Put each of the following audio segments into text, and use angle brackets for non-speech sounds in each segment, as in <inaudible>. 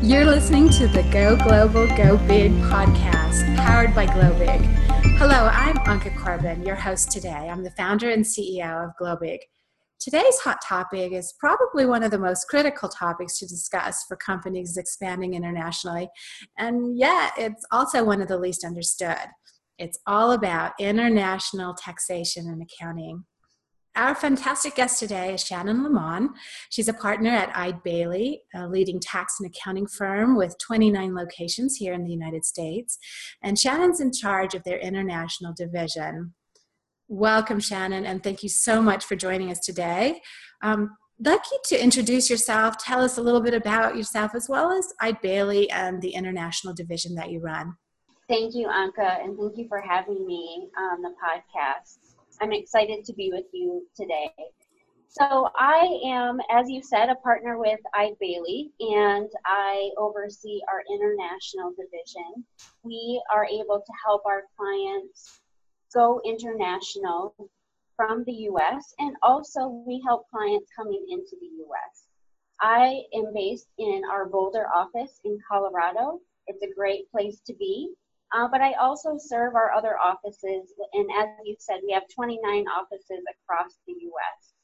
You're listening to the Go Global, Go Big podcast, powered by Globig. Hello, I'm Anka Corbin, your host today. I'm the founder and CEO of Globig. Today's hot topic is probably one of the most critical topics to discuss for companies expanding internationally, and yet it's also one of the least understood. It's all about international taxation and accounting. Our fantastic guest today is Shannon Lamon. She's a partner at Eide Bailly, a leading tax and accounting firm with 29 locations here in the United States. And Shannon's in charge of their international division. Welcome, Shannon, and thank you so much for joining us today. Um, I'd like you to introduce yourself, tell us a little bit about yourself, as well as Eide Bailly and the international division that you run. Thank you, Anka, and thank you for having me on the podcast. I'm excited to be with you today. So I am, as you said, a partner with Eide Bailly, and I oversee our international division. We are able to help our clients go international from the U.S., and also we help clients coming into the U.S. I am based in our Boulder office in Colorado. It's a great place to be. Uh, but I also serve our other offices, and as you said, we have 29 offices across the US.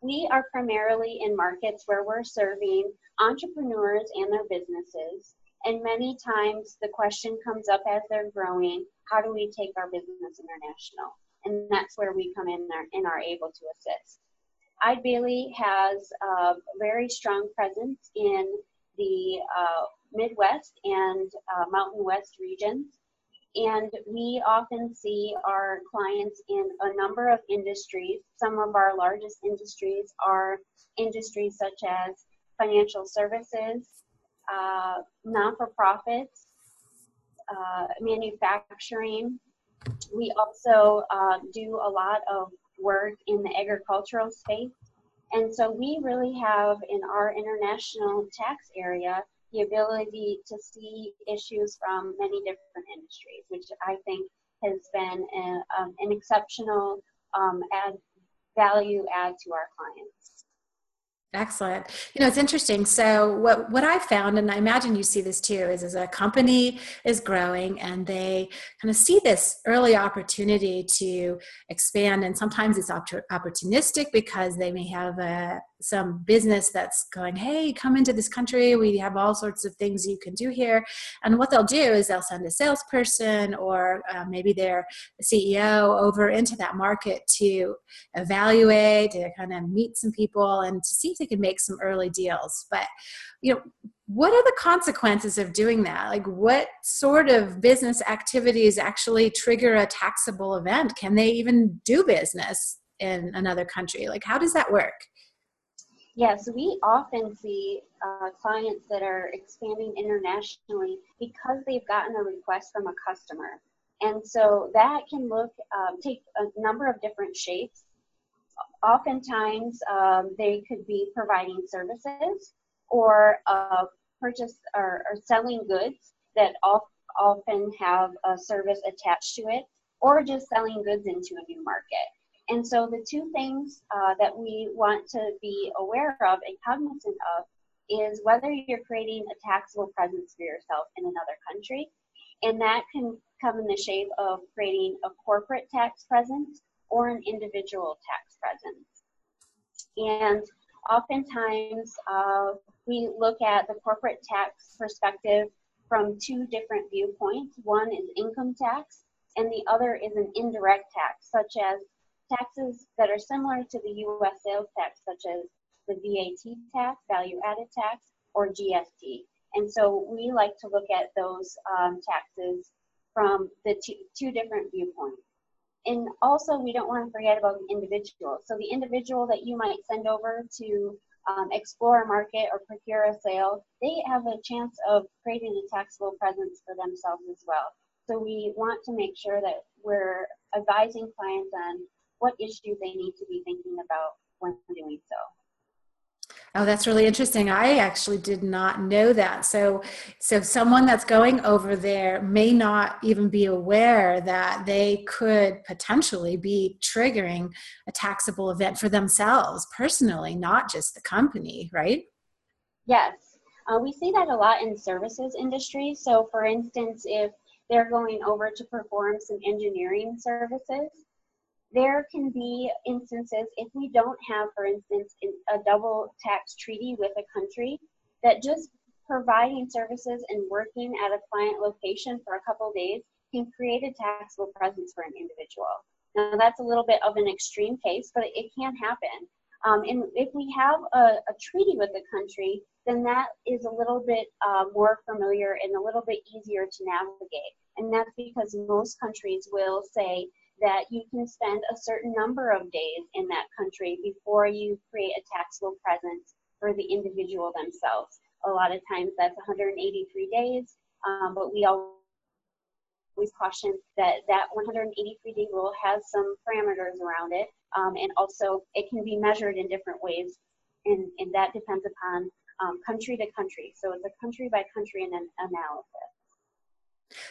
We are primarily in markets where we're serving entrepreneurs and their businesses. And many times the question comes up as they're growing how do we take our business international? And that's where we come in and are able to assist. Eide Bailly has a very strong presence in the uh, Midwest and uh, Mountain West regions. And we often see our clients in a number of industries. Some of our largest industries are industries such as financial services, uh, non for profits, uh, manufacturing. We also uh, do a lot of work in the agricultural space. And so we really have in our international tax area the ability to see issues from many different industries, which I think has been a, um, an exceptional um, add value add to our clients. Excellent. You know, it's interesting. So what what I found, and I imagine you see this too, is as a company is growing and they kind of see this early opportunity to expand, and sometimes it's opportunistic because they may have a some business that's going, hey, come into this country. We have all sorts of things you can do here. And what they'll do is they'll send a salesperson or uh, maybe their CEO over into that market to evaluate, to kind of meet some people and to see if they can make some early deals. But, you know, what are the consequences of doing that? Like, what sort of business activities actually trigger a taxable event? Can they even do business in another country? Like, how does that work? Yes, we often see uh, clients that are expanding internationally because they've gotten a request from a customer. And so that can look, um, take a number of different shapes. Oftentimes, um, they could be providing services or uh, purchase or, or, selling goods that often have a service attached to it, or just selling goods into a new market. And so the two things uh, that we want to be aware of and cognizant of is whether you're creating a taxable presence for yourself in another country. And that can come in the shape of creating a corporate tax presence or an individual tax presence. And oftentimes uh, we look at the corporate tax perspective from two different viewpoints. One is income tax, and the other is an indirect tax, such as taxes that are similar to the U.S. sales tax, such as the VAT tax, value added tax, or GST. And so we like to look at those um, taxes from the two, two different viewpoints. And also, we don't want to forget about the individual. So, the individual that you might send over to um, explore a market or procure a sale, they have a chance of creating a taxable presence for themselves as well. So, we want to make sure that we're advising clients on what issues they need to be thinking about when doing so. Oh, that's really interesting. I actually did not know that. So, so someone that's going over there may not even be aware that they could potentially be triggering a taxable event for themselves personally, not just the company, right? Yes. Uh, we see that a lot in services industry. So, for instance, if they're going over to perform some engineering services, there can be instances if we don't have, for instance, a double tax treaty with a country, that just providing services and working at a client location for a couple days can create a taxable presence for an individual. Now, that's a little bit of an extreme case, but it can happen. Um, and if we have a, a, treaty with a country, then that is a little bit uh, more familiar and a little bit easier to navigate. And that's because most countries will say that you can spend a certain number of days in that country before you create a taxable presence for the individual themselves. A lot of times that's 183 days, um, but we always caution that that 183 day rule has some parameters around it um, and also it can be measured in different ways and, and that depends upon um, country to country so it's a country by country analysis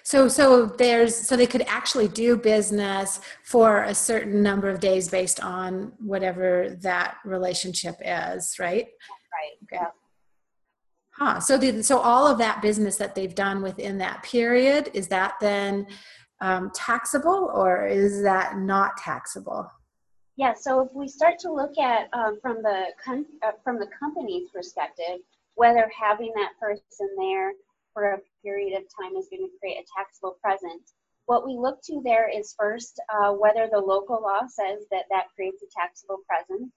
so so there's so they could actually do business for a certain number of days based on whatever that relationship is right right okay. yeah huh so the, so all of that business that they've done within that period is that then um, taxable or is that not taxable yeah, so if we start to look at um, from the uh, from the company's perspective, whether having that person there for a period of time is going to create a taxable present. what we look to there is first uh, whether the local law says that that creates a taxable present.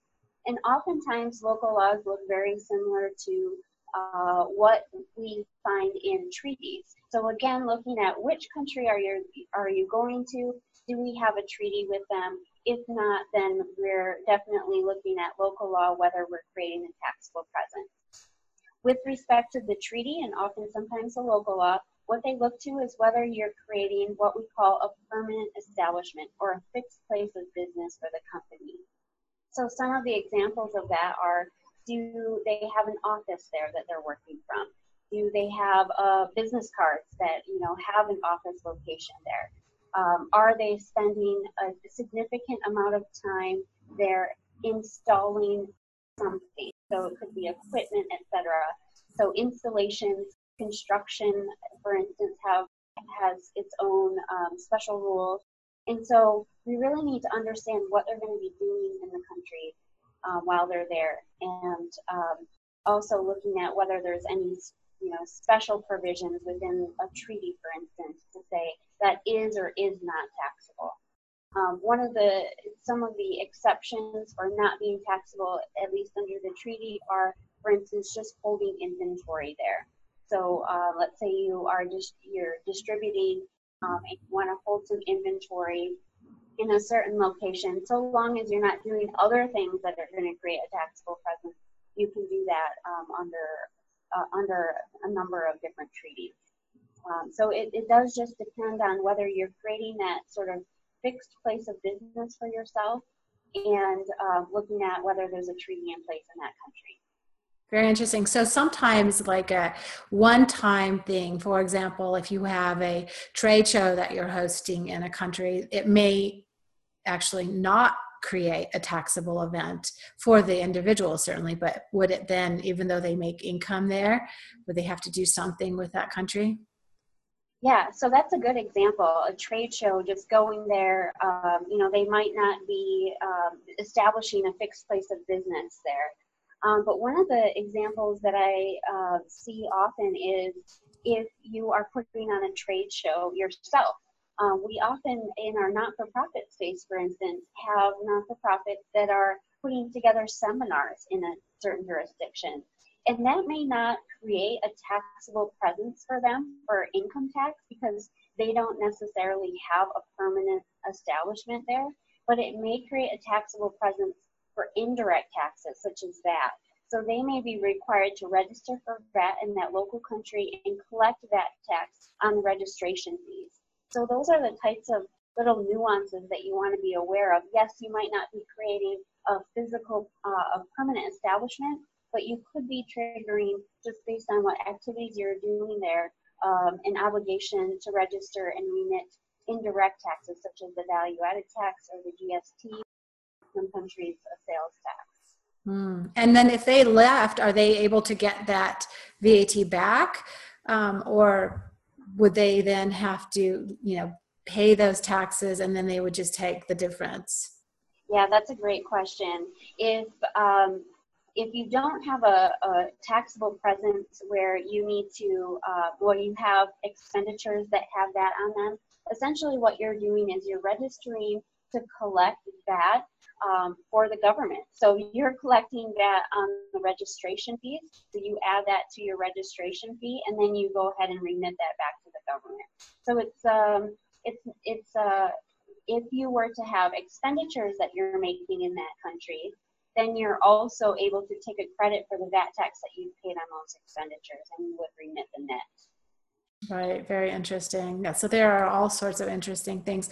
and oftentimes local laws look very similar to uh, what we find in treaties. So again, looking at which country are you are you going to? Do we have a treaty with them? If not, then we're definitely looking at local law, whether we're creating a taxable presence. With respect to the treaty and often sometimes the local law, what they look to is whether you're creating what we call a permanent establishment or a fixed place of business for the company. So some of the examples of that are do they have an office there that they're working from? Do they have uh, business cards that you know have an office location there? Um, are they spending a significant amount of time there installing something? So it could be equipment, etc. So installations, construction, for instance, have has its own um, special rules, and so we really need to understand what they're going to be doing in the country uh, while they're there, and um, also looking at whether there's any you know special provisions within a treaty, for instance, to say that is or is not taxable. Um, one of the some of the exceptions for not being taxable, at least under the treaty, are, for instance, just holding inventory there. So uh, let's say you are just you're distributing um, and you want to hold some inventory in a certain location, so long as you're not doing other things that are going to create a taxable presence, you can do that um, under uh, under a number of different treaties. Um, so it, it does just depend on whether you're creating that sort of fixed place of business for yourself and uh, looking at whether there's a treaty in place in that country. Very interesting. So sometimes, like a one time thing, for example, if you have a trade show that you're hosting in a country, it may actually not create a taxable event for the individual, certainly, but would it then, even though they make income there, would they have to do something with that country? Yeah, so that's a good example. A trade show, just going there, um, you know, they might not be um, establishing a fixed place of business there. Um, but one of the examples that I uh, see often is if you are putting on a trade show yourself. Um, we often, in our not for profit space, for instance, have not for profits that are putting together seminars in a certain jurisdiction and that may not create a taxable presence for them for income tax because they don't necessarily have a permanent establishment there, but it may create a taxable presence for indirect taxes such as VAT. So they may be required to register for VAT in that local country and collect VAT tax on registration fees. So those are the types of little nuances that you want to be aware of. Yes, you might not be creating a physical, uh, a permanent establishment, but you could be triggering just based on what activities you're doing there um, an obligation to register and remit indirect taxes such as the value added tax or the GST, some countries a sales tax. Mm. And then if they left, are they able to get that VAT back? Um, or would they then have to, you know, pay those taxes and then they would just take the difference? Yeah, that's a great question. If um, if you don't have a, a, taxable presence where you need to, uh, well, you have expenditures that have that on them, essentially what you're doing is you're registering to collect that um, for the government. So you're collecting that on the registration fees. So you add that to your registration fee, and then you go ahead and remit that back to the government. So it's um, it's it's uh, if you were to have expenditures that you're making in that country, then you're also able to take a credit for the VAT tax that you've paid on those expenditures, and you would remit the net. Right, very interesting. Yeah, so there are all sorts of interesting things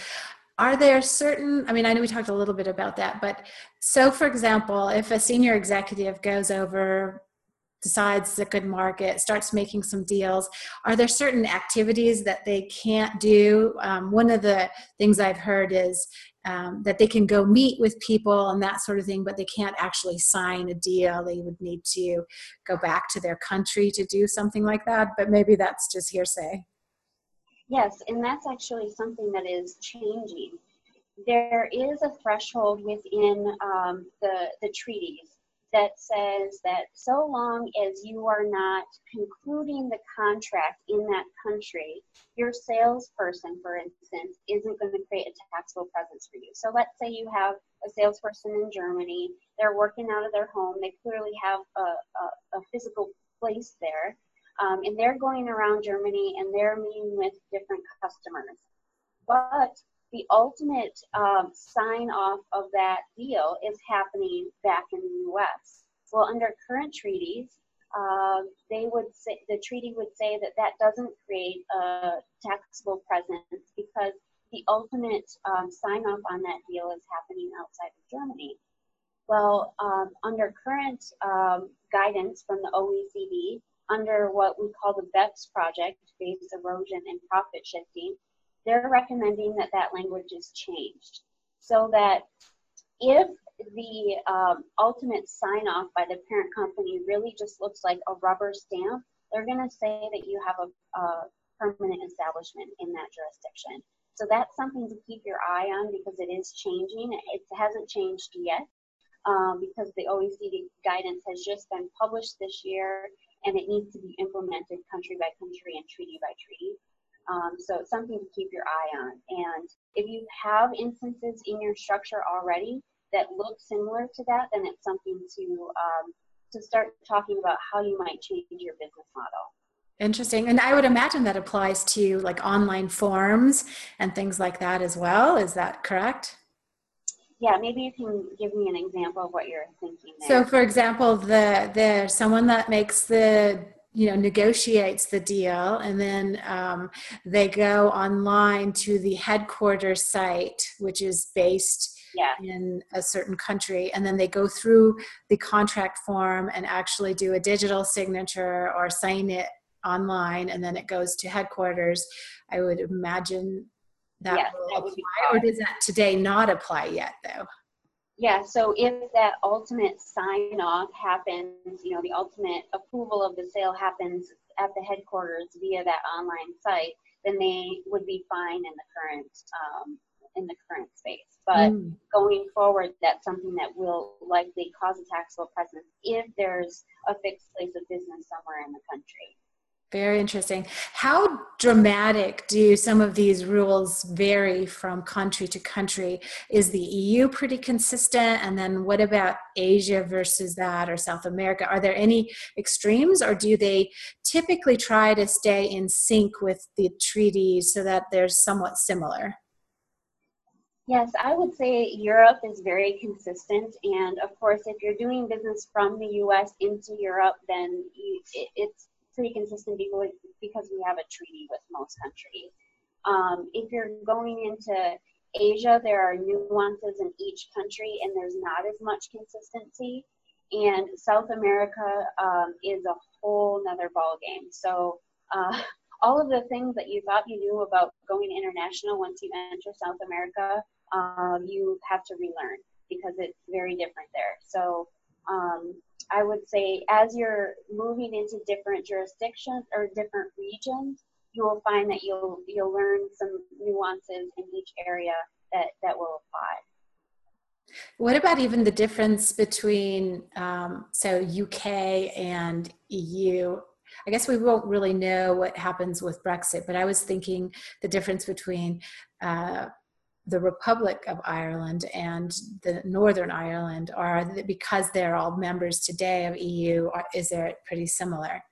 are there certain i mean i know we talked a little bit about that but so for example if a senior executive goes over decides it's a good market starts making some deals are there certain activities that they can't do um, one of the things i've heard is um, that they can go meet with people and that sort of thing but they can't actually sign a deal. They would need to go back to their country to do something like that but maybe that's just hearsay. Yes, and that's actually something that is changing. There is a threshold within um, the, the treaties that says that so long as you are not concluding the contract in that country, your salesperson, for instance, isn't going to create a taxable presence for you. So let's say you have a salesperson in Germany, they're working out of their home, they clearly have a, a, a physical place there um, and they're going around Germany and they're meeting with different customers. But the ultimate um, sign off of that deal is happening back in the US. Well, under current treaties, uh, they would say the treaty would say that that doesn't create a taxable presence because the ultimate um, sign off on that deal is happening outside of Germany. Well, um, under current um, guidance from the OECD, under what we call the BEPS project, base erosion and profit shifting, they're recommending that that language is changed so that if the um, ultimate sign off by the parent company really just looks like a rubber stamp, they're going to say that you have a, a permanent establishment in that jurisdiction. So that's something to keep your eye on because it is changing. It hasn't changed yet um, because the OECD guidance has just been published this year and it needs to be implemented country by country and treaty by treaty. Um, so it's something to keep your eye on. And if you have instances in your structure already that look similar to that, then it's something to um, to start talking about how you might change your business model. Interesting. And I would imagine that applies to like online forms and things like that as well. Is that correct? yeah, maybe you can give me an example of what you're thinking there. So, for example, the the someone that makes the you know negotiates the deal and then um, they go online to the headquarters site which is based yeah. in a certain country and then they go through the contract form and actually do a digital signature or sign it online and then it goes to headquarters i would imagine that yes, will that apply, or does that today not apply yet though? Yeah, so if that ultimate sign off happens, you know, the ultimate approval of the sale happens at the headquarters via that online site, then they would be fine in the current um, in the current space. But mm. going forward, that's something that will likely cause a taxable presence if there's a fixed place of business somewhere in the country. Very interesting. How dramatic do some of these rules vary from country to country? Is the EU pretty consistent? And then what about Asia versus that or South America? Are there any extremes or do they typically try to stay in sync with the treaties so that they're somewhat similar? Yes, I would say Europe is very consistent. And of course, if you're doing business from the US into Europe, then you, it, it's pretty consistent because we have a treaty with most countries. Um, if you're going into Asia, there are nuances in each country, and there's not as much consistency. And South America um, is a whole nother ballgame. So uh, <laughs> all of the things that you thought you knew about going international once you enter South America, um, you have to relearn because it's very different there. So um, I would say as you're moving into different jurisdictions or different regions, you will find that you'll you'll learn some nuances in each area that that will apply. What about even the difference between um, so UK and EU? I guess we won't really know what happens with Brexit, but I was thinking the difference between uh, the Republic of Ireland and the Northern Ireland are because they're all members today of EU. Is there pretty similar?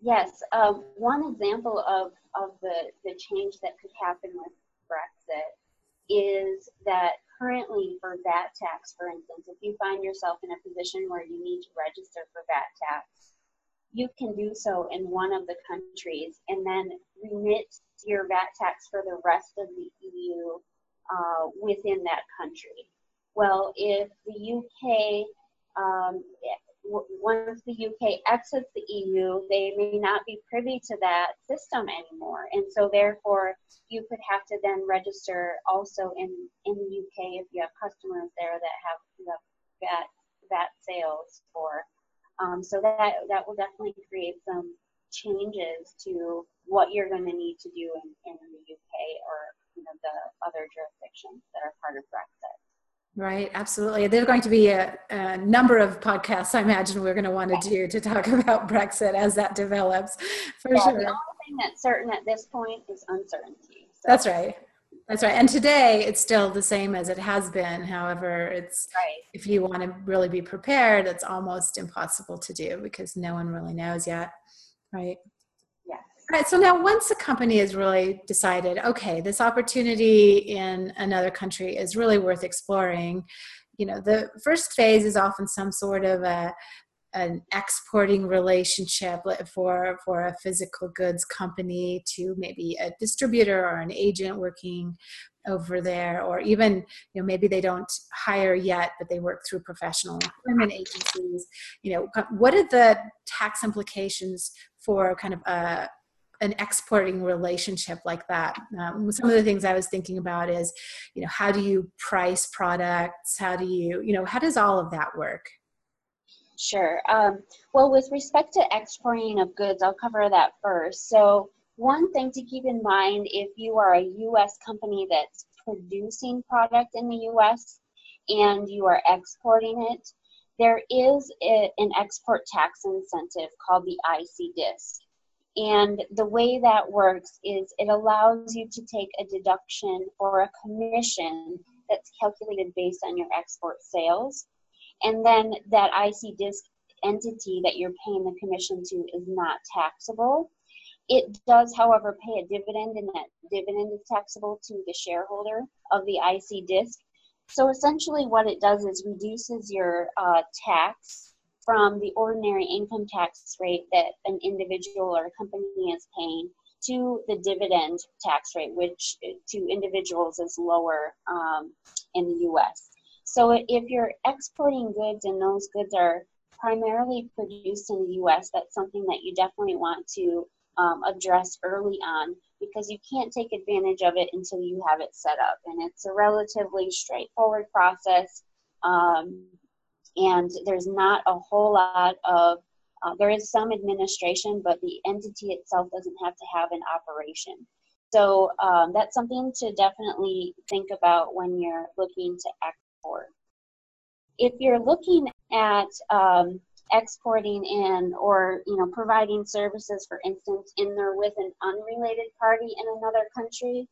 Yes, um, one example of of the the change that could happen with Brexit is that currently for VAT tax, for instance, if you find yourself in a position where you need to register for VAT tax, you can do so in one of the countries and then remit your VAT tax for the rest of the EU uh, within that country. Well, if the UK, um, once the UK exits the EU, they may not be privy to that system anymore. And so, therefore, you could have to then register also in, in the UK if you have customers there that have VAT, VAT sales for. Um, so that that will definitely create some changes to what you're going to need to do in, in the UK or you know the other jurisdictions that are part of Brexit. Right, absolutely. There's going to be a, a, number of podcasts I imagine we're going to want to do to talk <laughs> about Brexit as that develops. For yeah, sure. The only thing that's certain at this point is uncertainty. So. That's right. That's right. And today it's still the same as it has been. However, it's right. if you want to really be prepared, it's almost impossible to do because no one really knows yet. Right. Right. So now once a company has really decided, okay, this opportunity in another country is really worth exploring, you know, the first phase is often some sort of a an exporting relationship for for a physical goods company to maybe a distributor or an agent working over there or even you know maybe they don't hire yet but they work through professional employment agencies you know what are the tax implications for kind of a an exporting relationship like that um, some of the things i was thinking about is you know how do you price products how do you you know how does all of that work Sure. Um, well, with respect to exporting of goods, I'll cover that first. So, one thing to keep in mind if you are a U.S. company that's producing product in the U.S. and you are exporting it, there is a, an export tax incentive called the IC DISC. And the way that works is it allows you to take a deduction or a commission that's calculated based on your export sales and then that IC DISC entity that you're paying the commission to is not taxable. It does, however, pay a dividend, and that dividend is taxable to the shareholder of the IC DISC. So essentially, what it does is reduces your uh, tax from the ordinary income tax rate that an individual or a company is paying to the dividend tax rate, which to individuals is lower um, in the US. So if you're exporting goods and those goods are primarily produced in the US, that's something that you definitely want to um, address early on because you can't take advantage of it until you have it set up. And it's a relatively straightforward process. Um, and there's not a whole lot of, uh, there is some administration, but the entity itself doesn't have to have an operation. So um, that's something to definitely think about when you're looking to export. If you're looking at um, exporting in or you know providing services, for instance, in there with an unrelated party in another country,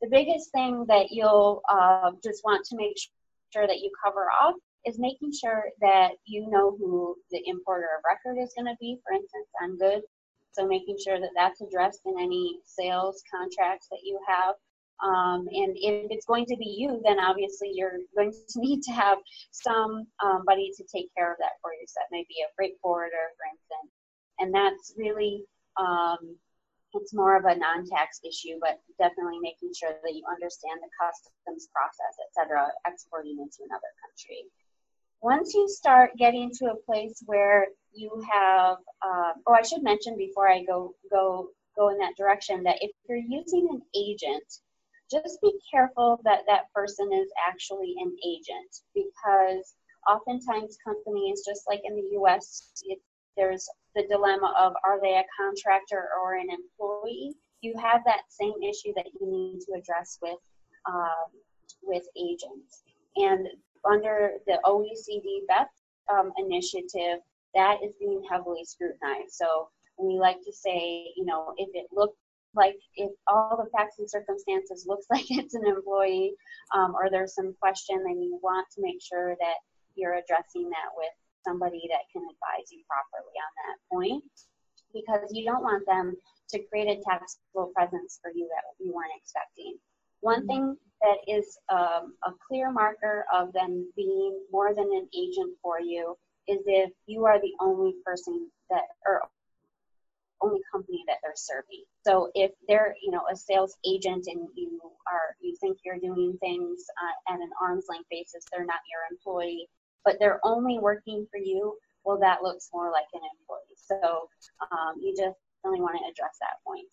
the biggest thing that you'll uh, just want to make sure that you cover off is making sure that you know who the importer of record is going to be, for instance, on goods. So making sure that that's addressed in any sales contracts that you have. Um, and if it's going to be you, then obviously you're going <laughs> to need to have somebody um, to take care of that for you. So that may be a freight forwarder, for instance. And that's really, um, it's more of a non-tax issue, but definitely making sure that you understand the customs process, et cetera, exporting into another country. Once you start getting to a place where you have, uh, oh, I should mention before I go go go in that direction that if you're using an agent, just be careful that that person is actually an agent because oftentimes companies, just like in the US, it, there's the dilemma of are they a contractor or an employee? You have that same issue that you need to address with um, with agents. And under the OECD BEPS um, initiative, that is being heavily scrutinized. So we like to say, you know, if it looks like if all the facts and circumstances looks <laughs> like it's an employee um, or there's some question, then you want to make sure that you're addressing that with somebody that can advise you properly on that point because you don't want them to create a taxable presence for you that you weren't expecting. One mm-hmm. thing that is um, a clear marker of them being more than an agent for you is if you are the only person that, or only company that they're serving. So if they're, you know, a sales agent and you are, you think you're doing things uh, at an arm's length basis, they're not your employee, but they're only working for you. Well, that looks more like an employee. So um, you just only want to address that point.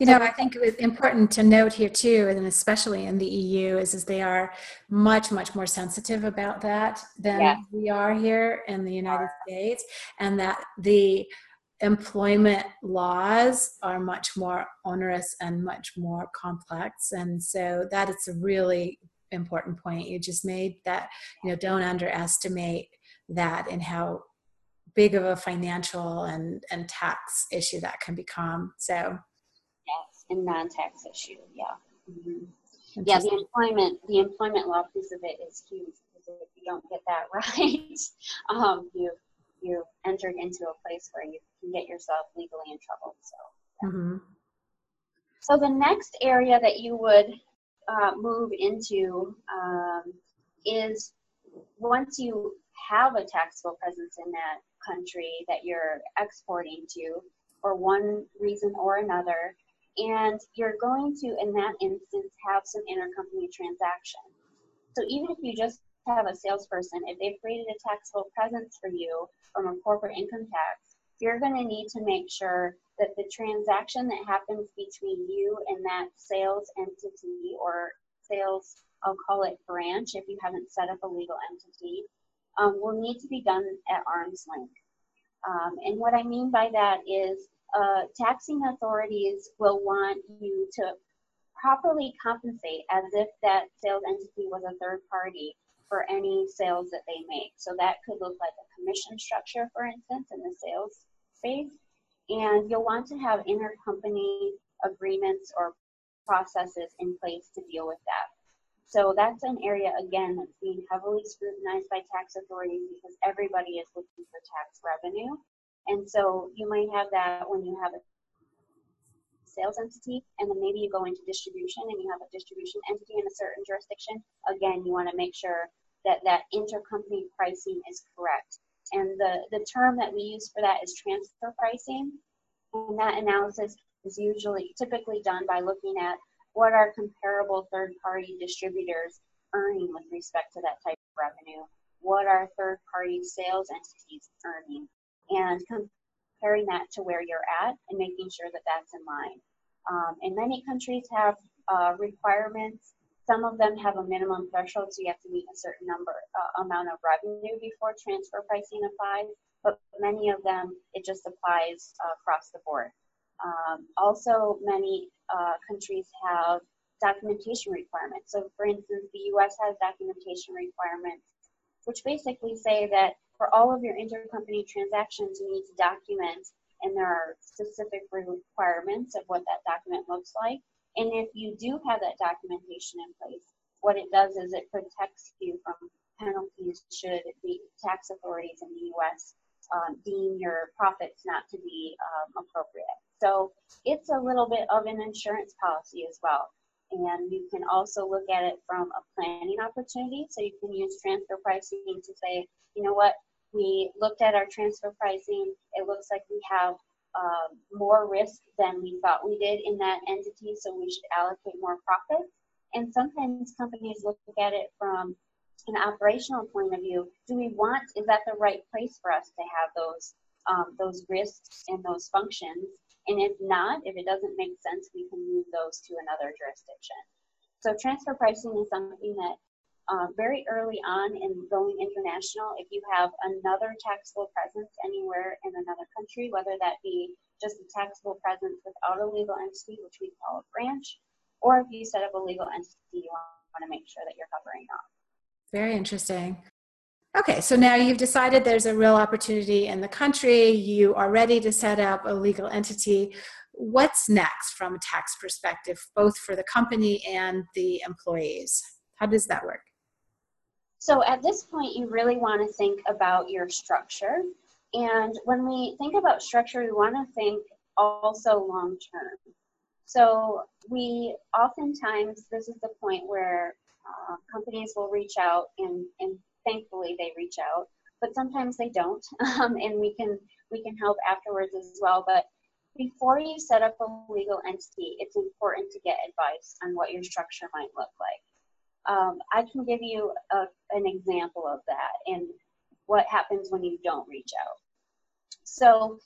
You know, I think it's important to note here too, and especially in the EU, is, is they are much, much more sensitive about that than yeah. we are here in the United States, and that the employment laws are much more onerous and much more complex. And so that is a really important point you just made that, you know, don't underestimate that and how big of a financial and, and tax issue that can become. So and non-tax issue. Yeah. Mm-hmm. Yeah, the employment the employment law piece of it is huge because if you don't get that <laughs> right, um, you you entered into a place where you can get yourself legally in trouble. So. Yeah. Mm-hmm. So the next area that you would uh, move into um, is once you have a taxable presence in that country that you're exporting to for one reason or another, and you're going to, in that instance, have some intercompany transaction. So even if you just have a salesperson, if they've created a taxable presence for you from a corporate income tax, you're going to need to make sure that the transaction that happens between you and that sales entity or sales, I'll call it branch if you haven't set up a legal entity, um, will need to be done at arm's length. Um, and what I mean by that is uh, taxing authorities will want you to properly compensate as if that sales entity was a third party for any sales that they make. So that could look like a commission structure, for instance, in the sales space. And you'll want to have intercompany agreements or processes in place to deal with that. So that's an area, again, that's being heavily scrutinized by tax authorities because everybody is looking for tax revenue. And so you might have that when you have a sales entity, and then maybe you go into distribution and you have a distribution entity in a certain jurisdiction. Again, you want to make sure that that intercompany pricing is correct. And the, the term that we use for that is transfer pricing. And that analysis is usually typically done by looking at what are comparable third party distributors earning with respect to that type of revenue? What are third party sales entities earning? And comparing that to where you're at and making sure that that's in line. Um, and many countries have uh, requirements. Some of them have a minimum threshold, so you have to meet a certain number uh, amount of revenue before transfer pricing applies. But many of them, it just applies uh, across the board. Um, also, many uh, countries have documentation requirements. So, for instance, the U.S. has documentation requirements, which basically say that for all of your intercompany transactions, you need to document, and there are specific requirements of what that document looks like. And if you do have that documentation in place, what it does is it protects you from penalties should the tax authorities in the U.S. Um, deem your profits not to be um, appropriate. So it's a little bit of an insurance policy as well. And you can also look at it from a planning opportunity. So you can use transfer pricing to say, you know what, we looked at our transfer pricing. It looks like we have um, more risk than we thought we did in that entity, so we should allocate more profits. And sometimes companies look at it from an operational point of view. Do we want, is that the right place for us to have those, um, those risks and those functions? And if not, if it doesn't make sense, we can move those to another jurisdiction. So transfer pricing is something that uh, very early on in going international, if you have another taxable presence anywhere in another country, whether that be just a taxable presence without a legal entity, which we call a branch, or if you set up a legal entity, you want to make sure that you're covering off. Very interesting. Okay, so now you've decided there's a real opportunity in the country. You are ready to set up a legal entity. What's next from a tax perspective, both for the company and the employees? How does that work? So at this point, you really want to think about your structure. And when we think about structure, we want to think also long term. So we oftentimes, this is the point where uh, companies will reach out and, and thankfully they reach out, but sometimes they don't, <laughs> um, and we can we can help afterwards as well. But before you set up a legal entity, it's important to get advice on what your structure might look like. Um, I can give you a, an example of that and what happens when you don't reach out. So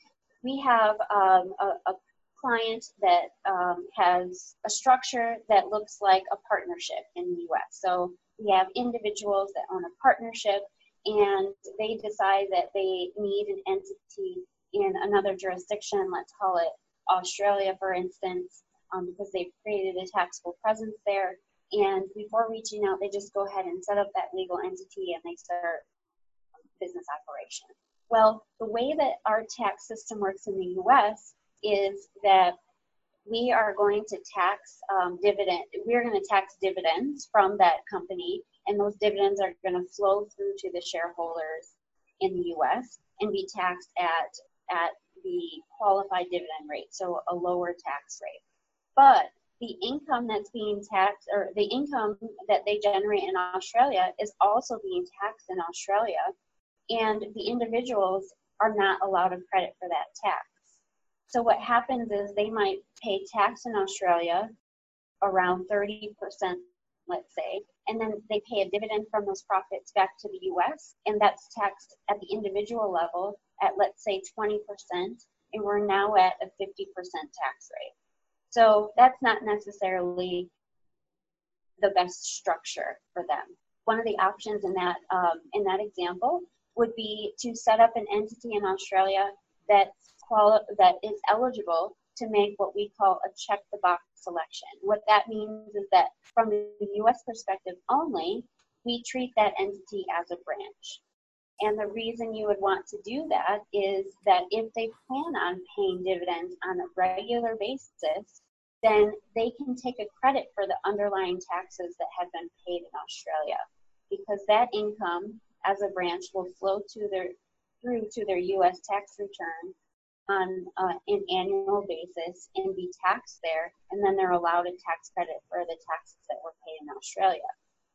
we have um, a, a, client that um, has a structure that looks like a partnership in the US. So we have individuals that own a partnership and they decide that they need an entity in another jurisdiction, let's call it Australia, for instance, um, because they've created a taxable presence there. And before reaching out, they just go ahead and set up that legal entity and they start business operation. Well, the way that our tax system works in the US is that we are going to tax um, dividend. We're going to tax dividends from that company, and those dividends are going to flow through to the shareholders in the U.S. and be taxed at at the qualified dividend rate, so a lower tax rate. But the income that's being taxed, or the income that they generate in Australia, is also being taxed in Australia, and the individuals are not allowed a credit for that tax. So what happens is they might pay tax in Australia around 30%, let's say, and then they pay a dividend from those profits back to the US, and that's taxed at the individual level at, let's say, 20%, and we're now at a 50% tax rate. So that's not necessarily the best structure for them. One of the options in that um, in that example would be to set up an entity in Australia that's quali- that is eligible to make what we call a check the box selection. What that means is that from the US perspective only, we treat that entity as a branch. And the reason you would want to do that is that if they plan on paying dividends on a regular basis, then they can take a credit for the underlying taxes that have been paid in Australia because that income as a branch will flow to their through to their US tax return on uh, an annual basis and be taxed there, and then they're allowed a tax credit for the taxes that were paid in Australia.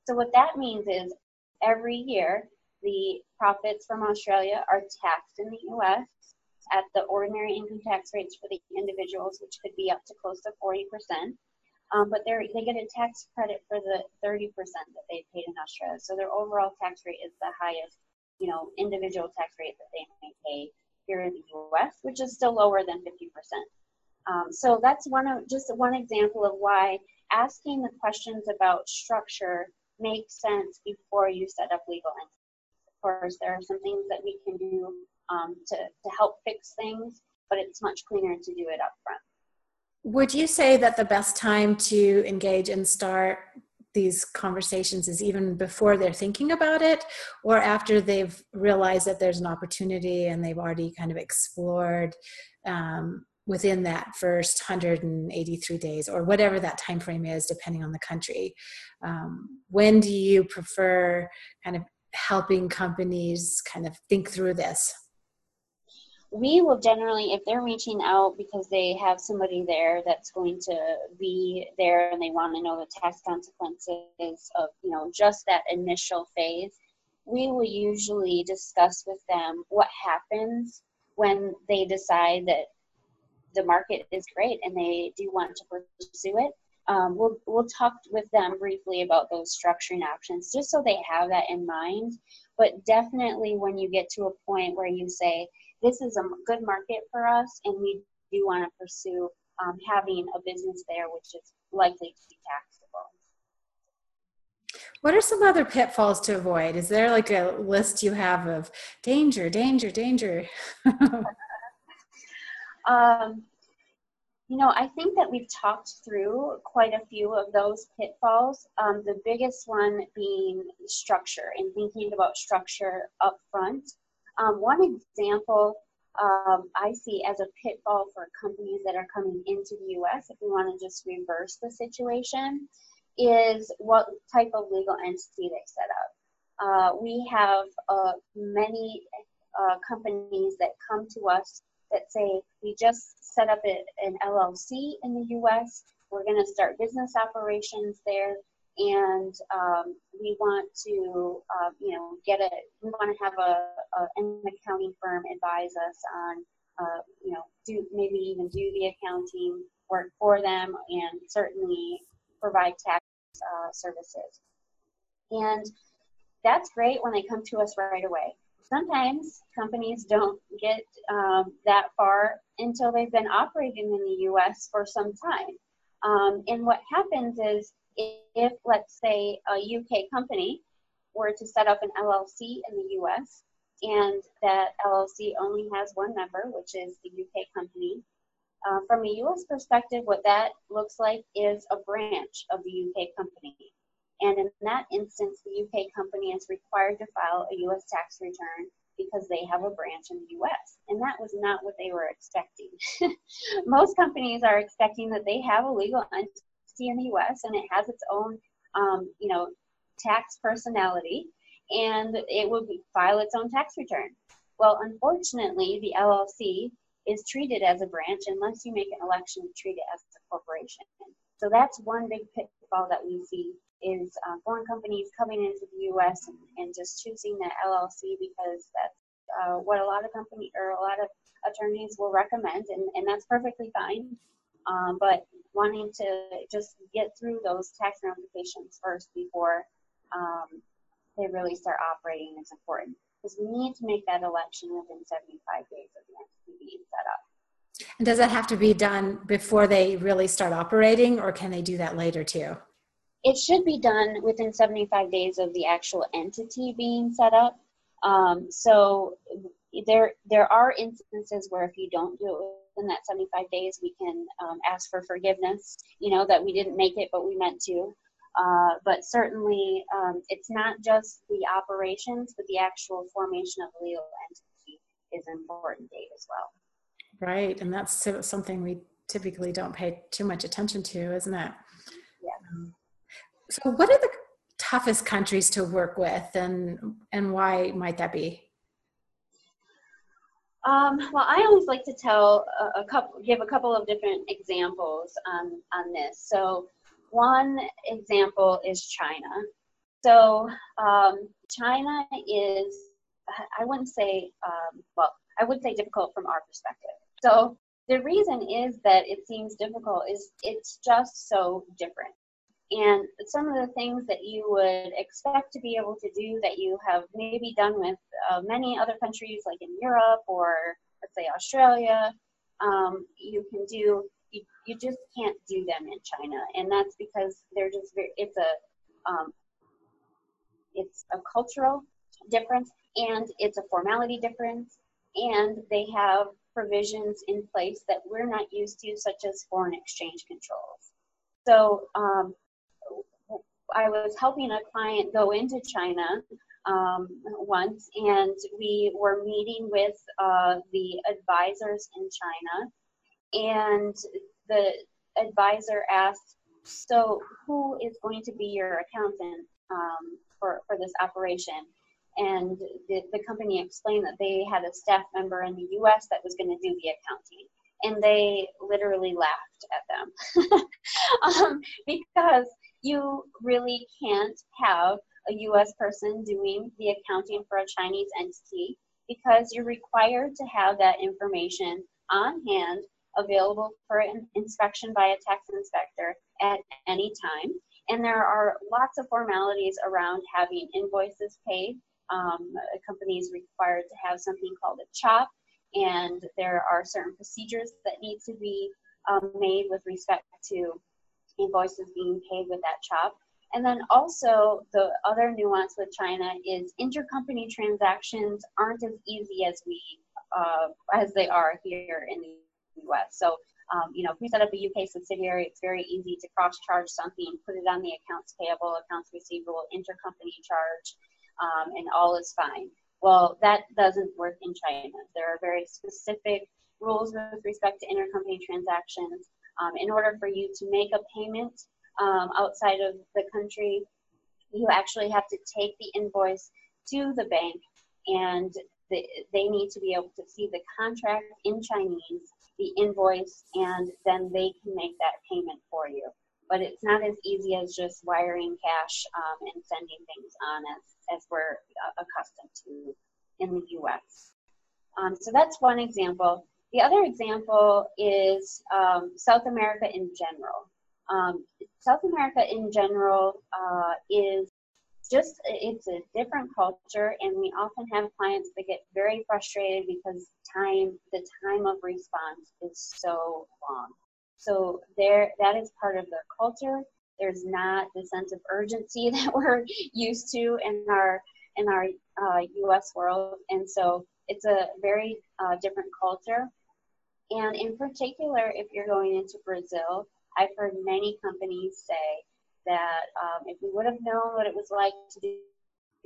So what that means is every year the profits from Australia are taxed in the U.S. at the ordinary income tax rates for the individuals, which could be up to close to 40%. Um, but they they get a tax credit for the 30% that they paid in Australia. So their overall tax rate is the highest, you know, individual tax rate that they may pay here in the US, which is still lower than 50%. Um, so that's one of just one example of why asking the questions about structure makes sense before you set up legal entities. Of course, there are some things that we can do um, to, to help fix things, but it's much cleaner to do it up front. Would you say that the best time to engage and start these conversations is even before they're thinking about it or after they've realized that there's an opportunity and they've already kind of explored um, within that first 183 days or whatever that time frame is depending on the country. Um, when do you prefer kind of helping companies kind of think through this we will generally, if they're reaching out because they have somebody there that's going to be there and they want to know the tax consequences of, you know, just that initial phase, we will usually discuss with them what happens when they decide that the market is great and they do want to pursue it. Um, we'll we'll talk with them briefly about those structuring options, just so they have that in mind. But definitely, when you get to a point where you say, this is a good market for us, and we do want to pursue um, having a business there, which is likely to be taxable. What are some other pitfalls to avoid? Is there like a list you have of danger, danger, danger? <laughs> um, you know, I think that we've talked through quite a few of those pitfalls. Um, the biggest one being structure and thinking about structure up front. Um, one example um, I see as a pitfall for companies that are coming into the US, if we want to just reverse the situation, is what type of legal entity they set up. Uh, we have uh, many uh, companies that come to us that say, we just set up a, an LLC in the US, we're going to start business operations there, and um, we want to, uh, you know, get a, we want to have a, a, an accounting firm advise us on, uh, you know, do maybe even do the accounting work for them, and certainly provide tax uh, services. And that's great when they come to us right away. Sometimes companies don't get um, that far until they've been operating in the US for some time. Um, and what happens is if, let's say, a UK company were to set up an LLC in the US and that LLC only has one member, which is the UK company, uh, from a US perspective, what that looks like is a branch of the UK company. And in that instance, the UK company is required to file a US tax return because they have a branch in the US. And that was not what they were expecting. <laughs> Most companies are expecting that they have a legal entity in the US and it has its own, um, you know, tax personality and it would file its own tax return. Well, unfortunately, the LLC is treated as a branch unless you make an election to treat it as a corporation. So that's one big pitfall that we see is uh, foreign companies coming into the U.S. And, and just choosing that LLC because that's uh, what a lot of company or a lot of attorneys will recommend, and, and that's perfectly fine. Um, but wanting to just get through those tax ramifications first before um, they really start operating is important because we need to make that election within 75 days of the entity being set up. And does that have to be done before they really start operating, or can they do that later too? It should be done within 75 days of the actual entity being set up. Um, so there there are instances where if you don't do it within that 75 days, we can um, ask for forgiveness. You know that we didn't make it, but we meant to. Uh, but certainly, um, it's not just the operations, but the actual formation of the legal entity is an important date as well. Right, and that's something we typically don't pay too much attention to, isn't it? Yeah. Um, so, what are the toughest countries to work with, and and why might that be? Um, well, I always like to tell a, a, couple, give a couple of different examples on on this. So, one example is China. So, um, China is, I wouldn't say, um, well, I would say difficult from our perspective. So, the reason is that it seems difficult is it's just so different. And some of the things that you would expect to be able to do that you have maybe done with uh, many other countries, like in Europe or let's say Australia, um, you can do. You, you just can't do them in China, and that's because they're just very. It's a um, it's a cultural difference, and it's a formality difference, and they have provisions in place that we're not used to, such as foreign exchange controls. So um, I was helping a client go into China um, once, and we were meeting with uh, the advisors in China, and the advisor asked, "So, who is going to be your accountant um, for for this operation?" And the, the company explained that they had a staff member in the U.S. that was going to do the accounting and they literally laughed at them <laughs> um, because you really can't have a US person doing the accounting for a Chinese entity because you're required to have that information on hand available for inspection by a tax inspector at any time. And there are lots of formalities around having invoices paid. Um, a company is required to have something called a CHOP, and there are certain procedures that need to be um, made with respect to invoices being paid with that CHOP. And then also the other nuance with China is intercompany transactions aren't as easy as we uh, as they are here in the U.S. So um, you know, if we set up a UK subsidiary, it's very easy to cross-charge something, put it on the accounts payable, accounts receivable, intercompany charge, um, and all is fine. Well, that doesn't work in China. There are very specific rules with respect to intercompany transactions. Um, in order for you to make a payment um, outside of the country, you actually have to take the invoice to the bank and the, they need to be able to see the contract in Chinese, the invoice, and then they can make that payment for you. But it's not as easy as just wiring cash um, and sending things on as, as we're uh, accustomed to in the US. Um, so that's one example. The other example is um, South America in general. Um, South America in general uh, is just it's a different culture and we often have clients that get very frustrated because time the time of response is so long. So there that is part of their culture. There's not the sense of urgency <laughs> that we're used to in our in our uh, us world. And so it's a very uh, different culture and in particular if you're going into brazil i've heard many companies say that um, if we would have known what it was like to do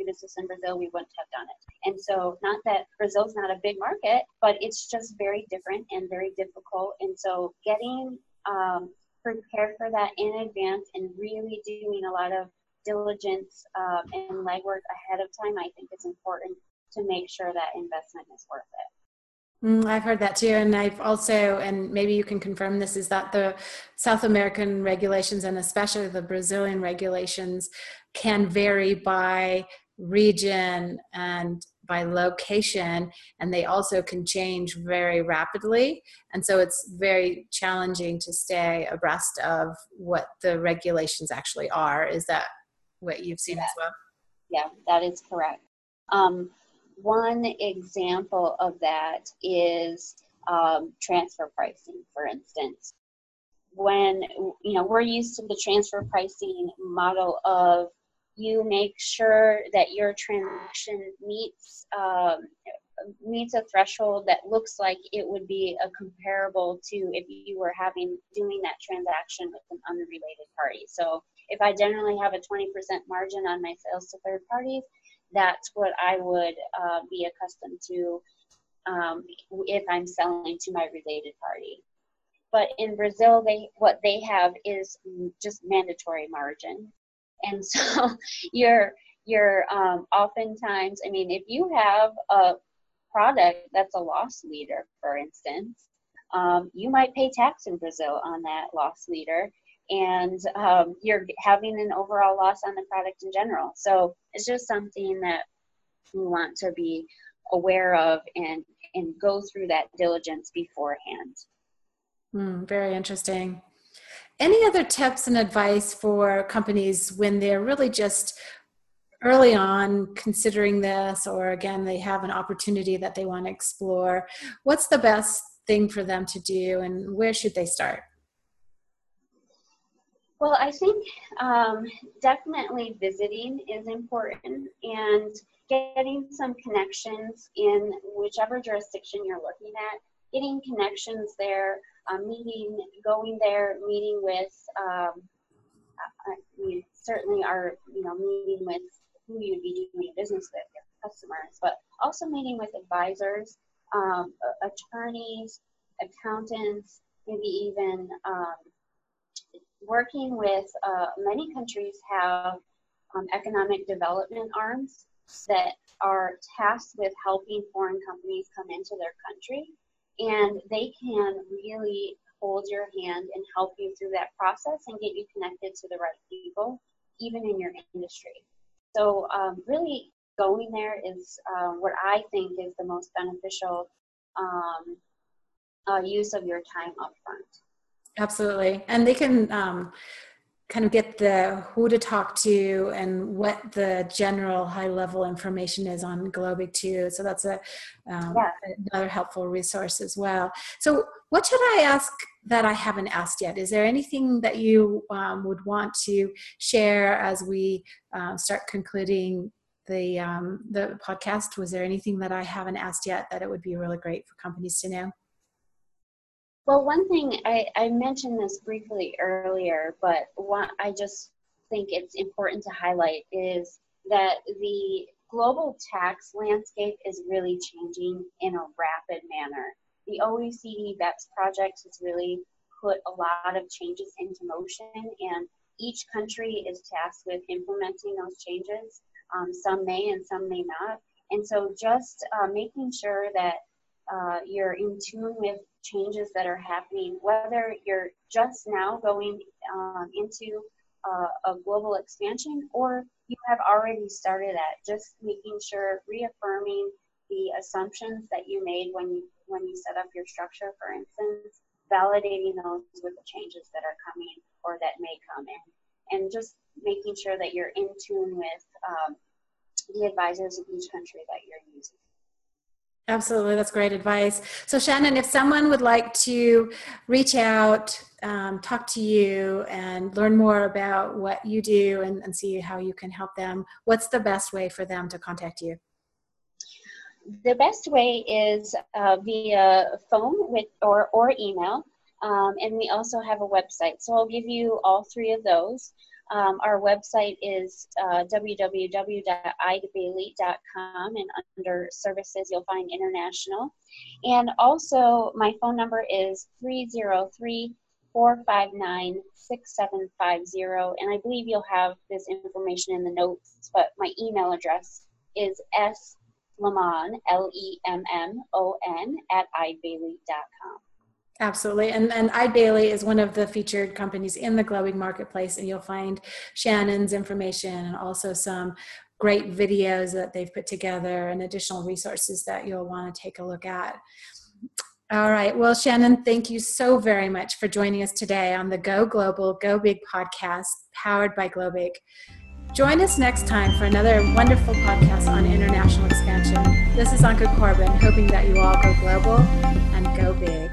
business in Brazil, we wouldn't have done it. And so, not that Brazil's not a big market, but it's just very different and very difficult. And so, getting um, prepared for that in advance and really doing a lot of diligence um, and legwork ahead of time, I think is important to make sure that investment is worth it. Mm, I've heard that too. And I've also, and maybe you can confirm this, is that the South American regulations and especially the Brazilian regulations can vary by region and by location. And they also can change very rapidly. And so it's very challenging to stay abreast of what the regulations actually are. Is that what you've seen yeah. as well? Yeah, that is correct. Um, one example of that is um, transfer pricing, for instance. When you know we're used to the transfer pricing model of you make sure that your transaction meets um, meets a threshold that looks like it would be a comparable to if you were having doing that transaction with an unrelated party. So if I generally have a 20% margin on my sales to third parties, that's what I would uh, be accustomed to um, if I'm selling to my related party. But in Brazil, they what they have is just mandatory margin, and so <laughs> you're you're um, oftentimes. I mean, if you have a product that's a loss leader, for instance, um, you might pay tax in Brazil on that loss leader, and um, you're having an overall loss on the product in general. So it's just something that we want to be aware of and and go through that diligence beforehand. Mm, very interesting. Any other tips and advice for companies when they're really just early on considering this, or again, they have an opportunity that they want to explore? What's the best thing for them to do, and where should they start? Well, I think um, definitely visiting is important and getting some connections in whichever jurisdiction you're looking at, getting connections there, uh, meeting, going there, meeting with, um, we certainly are, you know, meeting with who you'd be doing business with, your customers, but also meeting with advisors, um, attorneys, accountants, maybe even um, working with uh, many countries have um, economic development arms that are tasked with helping foreign companies come into their country. And they can really hold your hand and help you through that process and get you connected to the right people even in your industry. So um, really going there is uh, what i think is the most beneficial um, uh, use of your time up front Absolutely. And they can, um, kind of get the who to talk to and what the general high level information is on Globig too. So that's a um, yeah. another helpful resource as well. So what should I ask that I haven't asked yet? Is there anything that you um, would want to share as we uh, start concluding the um, the podcast? Was there anything that I haven't asked yet that it would be really great for companies to know? Well, one thing I, I mentioned this briefly earlier, but what I just think it's important to highlight is that the global tax landscape is really changing in a rapid manner. The OECD BEPS project has really put a lot of changes into motion, and each country is tasked with implementing those changes. Um, some may and some may not. And so just uh, making sure that uh, you're in tune with changes that are happening, whether you're just now going um, into uh, a global expansion or you have already started at just making sure reaffirming the assumptions that you made when you when you set up your structure for instance validating those with the changes that are coming or that may come in. And just making sure that you're in tune with um, the advisors of each country that you're using Absolutely, that's great advice. So, Shannon, if someone would like to reach out, um, talk to you, and learn more about what you do and, and see how you can help them, what's the best way for them to contact you? The best way is uh, via phone with or, or email, um, and we also have a website. So I'll give you all three of those. Um, our website is uh, www.eidebailly.com, and under services, you'll find international. And also, my phone number is 303 459 6750. And I believe you'll have this information in the notes, but my email address is s lemmon, L E M M O N, at eidebailly.com. Absolutely. And, and Eide Bailly is one of the featured companies in the Globig Marketplace, and you'll find Shannon's information and also some great videos that they've put together and additional resources that you'll want to take a look at. All right. Well, Shannon, thank you so very much for joining us today on the Go Global, Go Big podcast powered by Globig. Join us next time for another wonderful podcast on international expansion. This is Anka Corbin, hoping that you all go global and go big.